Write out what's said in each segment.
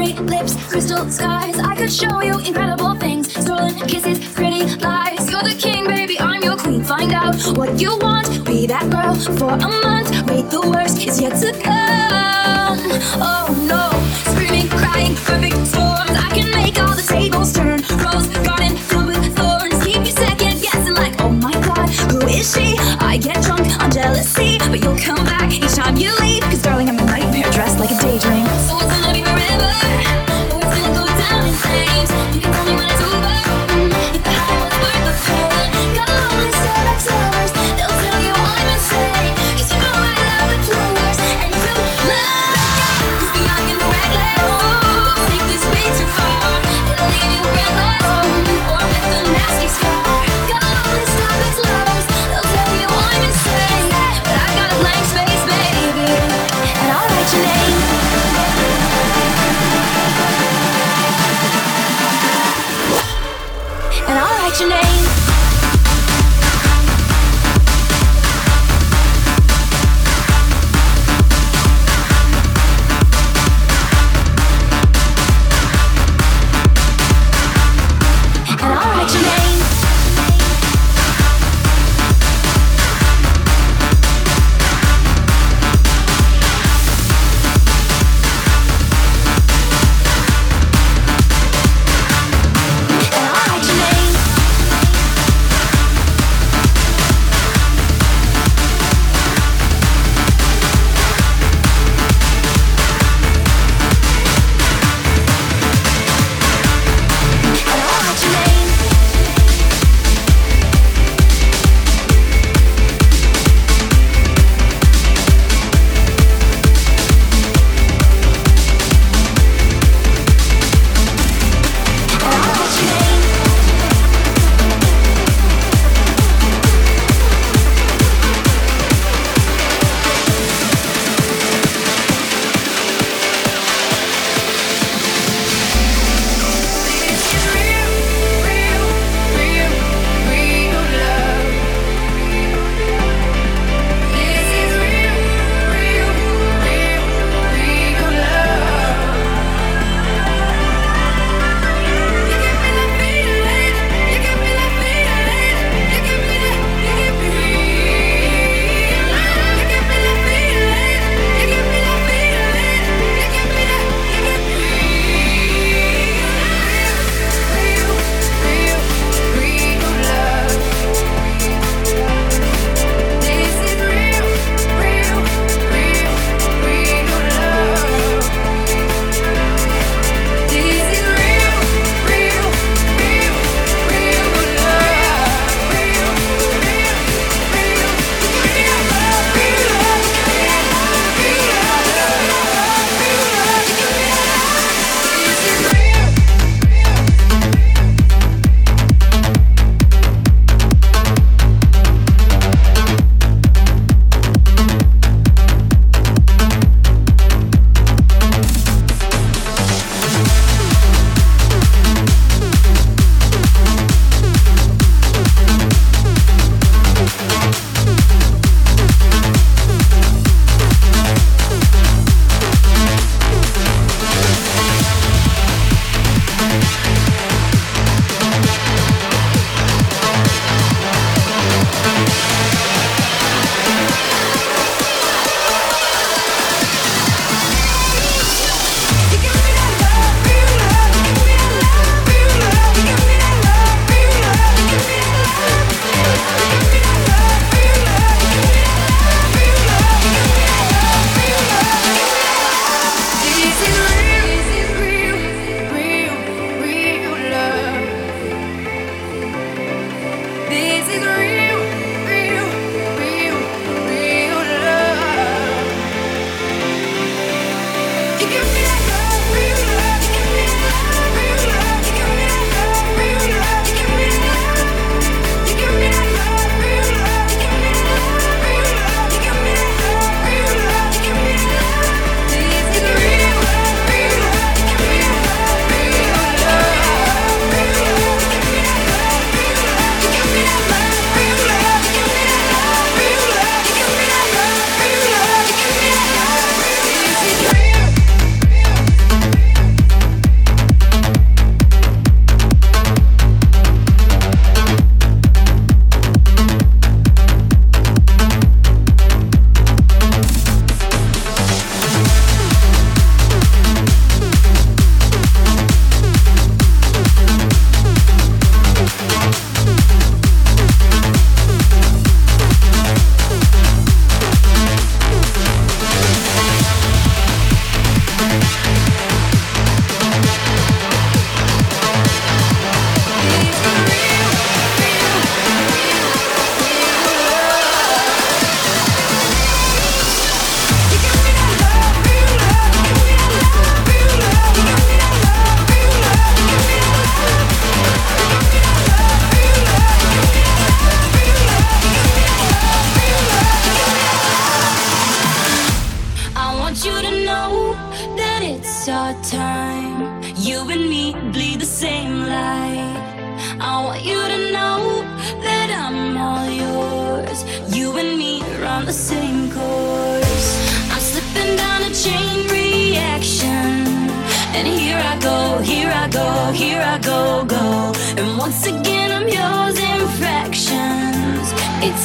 cherry lips, crystal skies. I could show you incredible things. Stolen kisses, pretty lies. You're the king, baby, I'm your queen. Find out what you want. Be that girl for a month. Wait, the worst is yet to come. Oh no, screaming, crying, perfect storms. I can make all the tables turn. Rose garden filled with thorns. Keep you second guessing, like, oh my god, who is she? I get drunk on jealousy, but you'll come back each time you leave. Cause darling, I'm a nightmare dressed like a daydream. So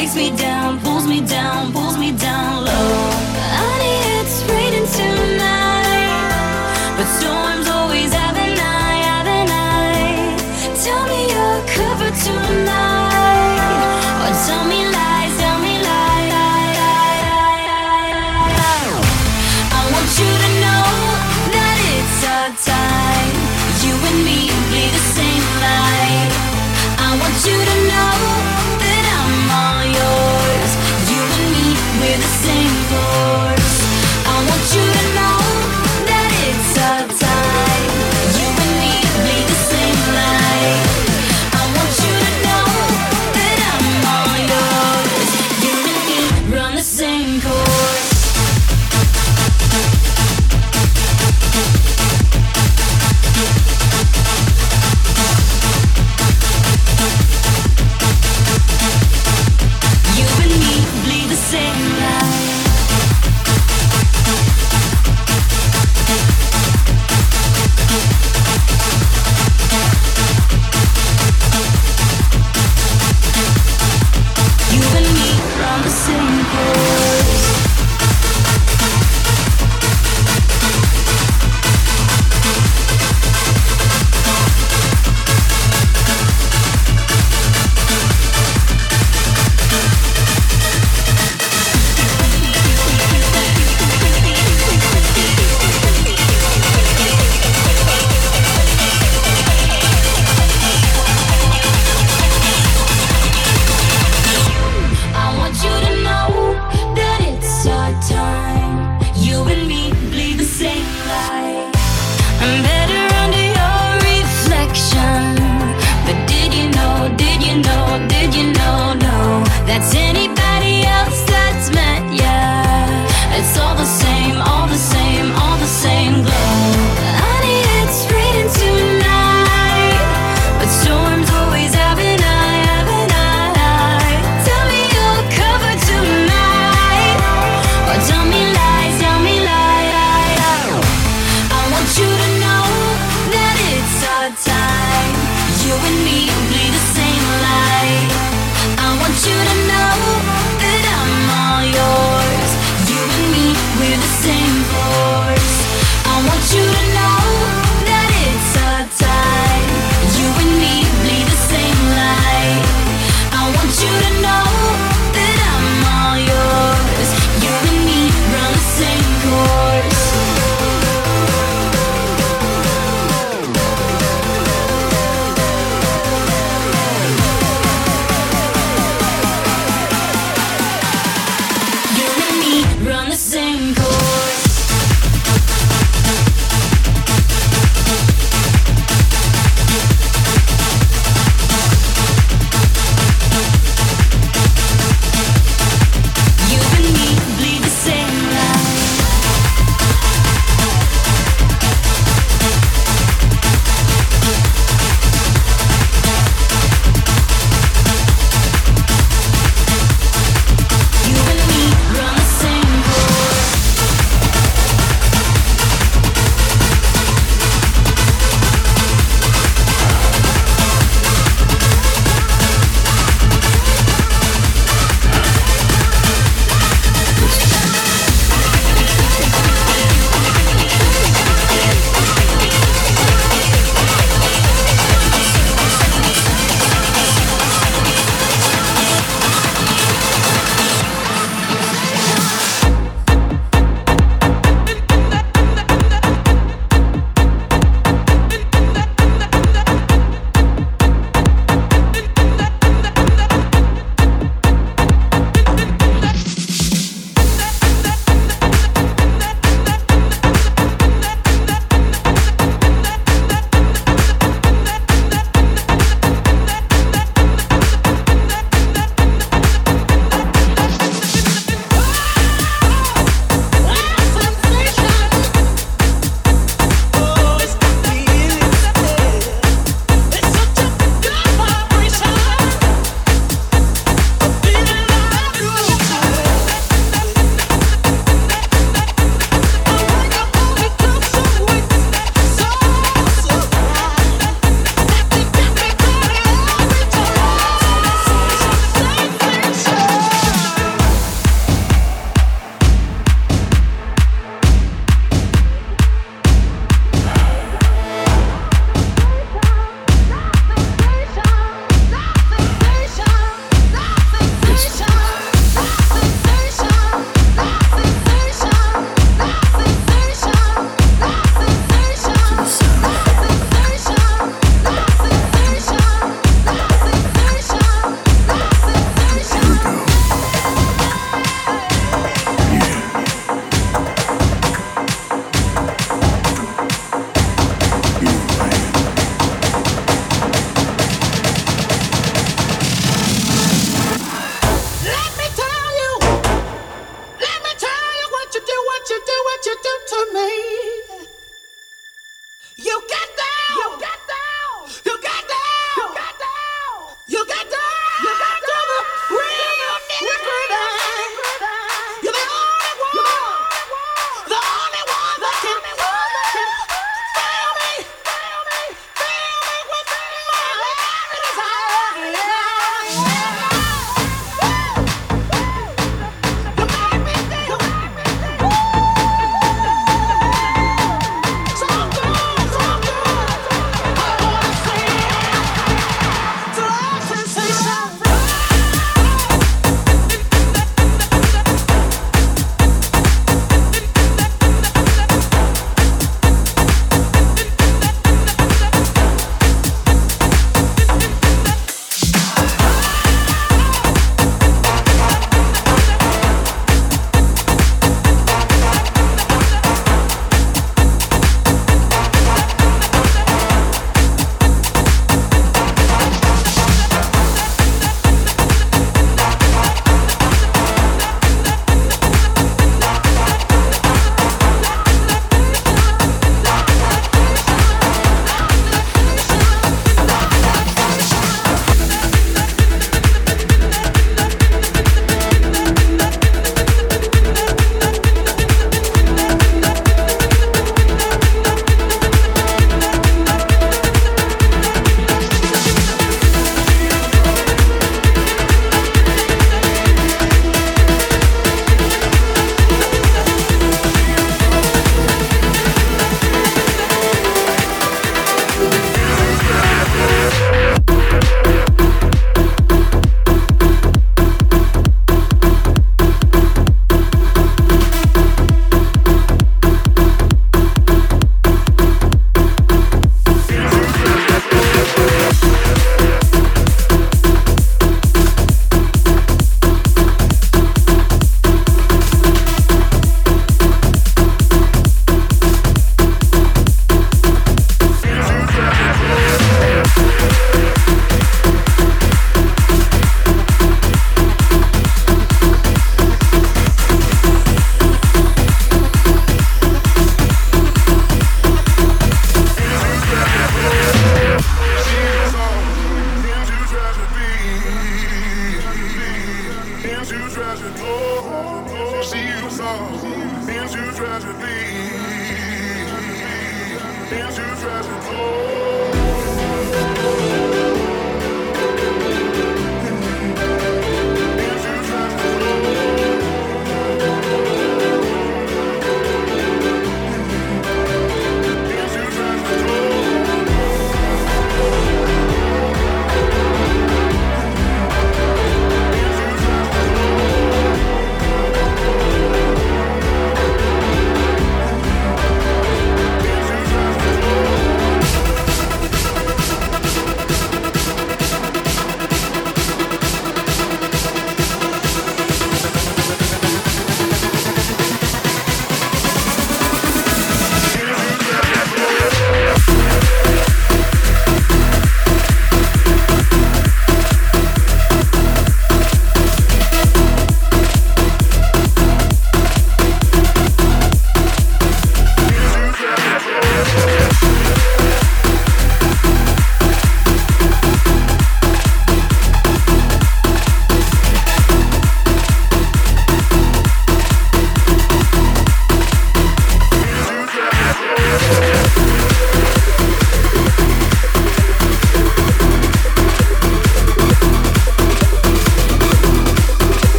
takes me down, pulls me down, pulls me down low.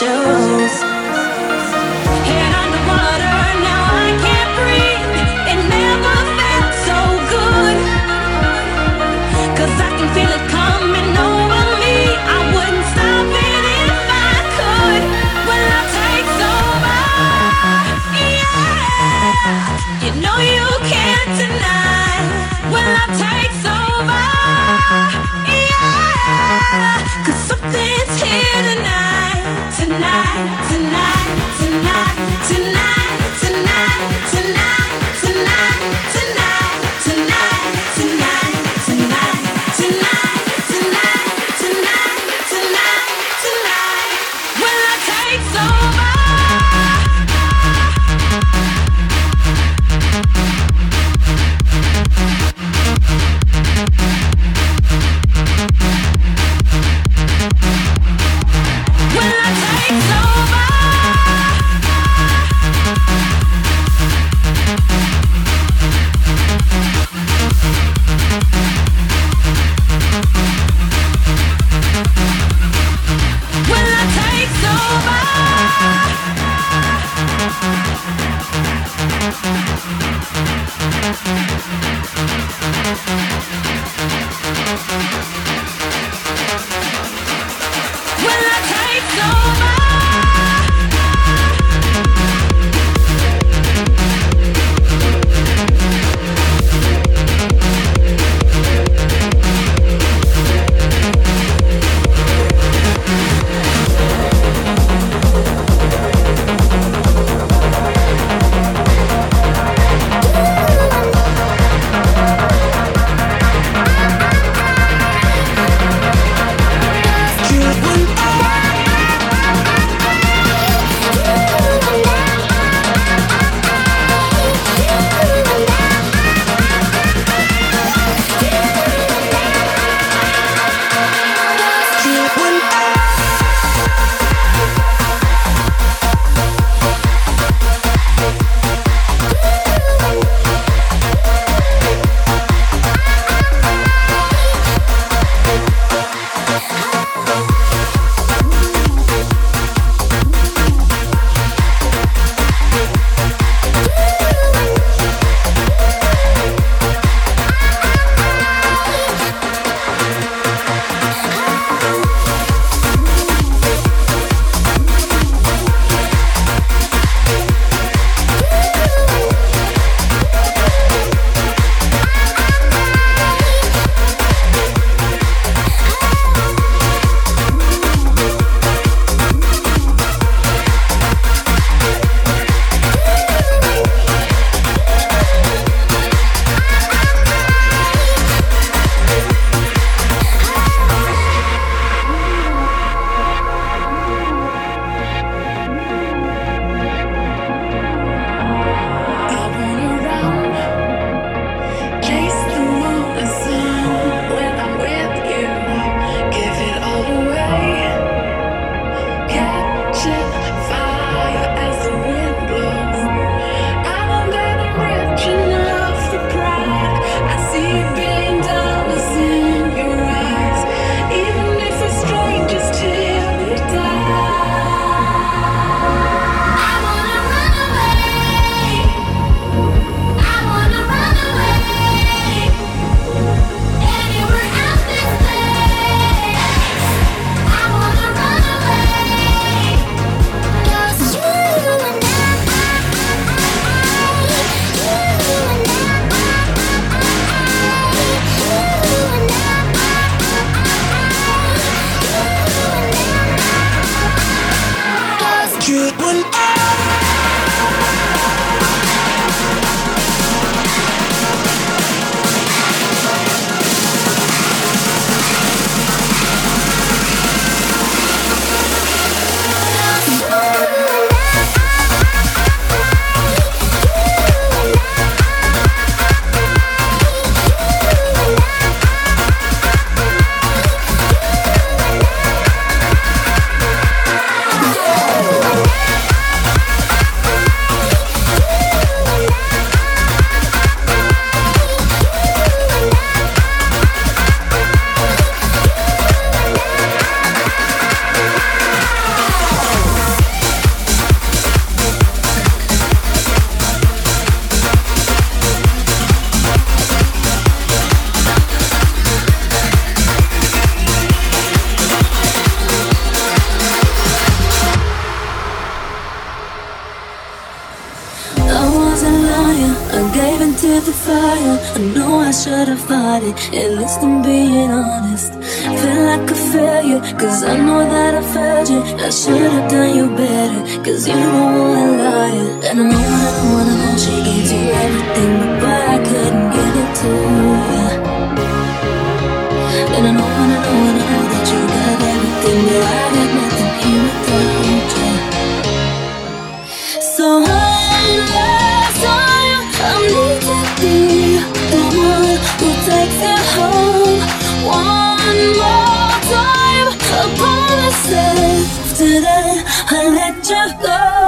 Shows. body At least I'm being honest. Feel like a failure Cause I know that I failed you. I should've done you better Cause you don't wanna lie. And I know I don't wanna hold you Gave you everything take home one more time. I promise after that I let you go.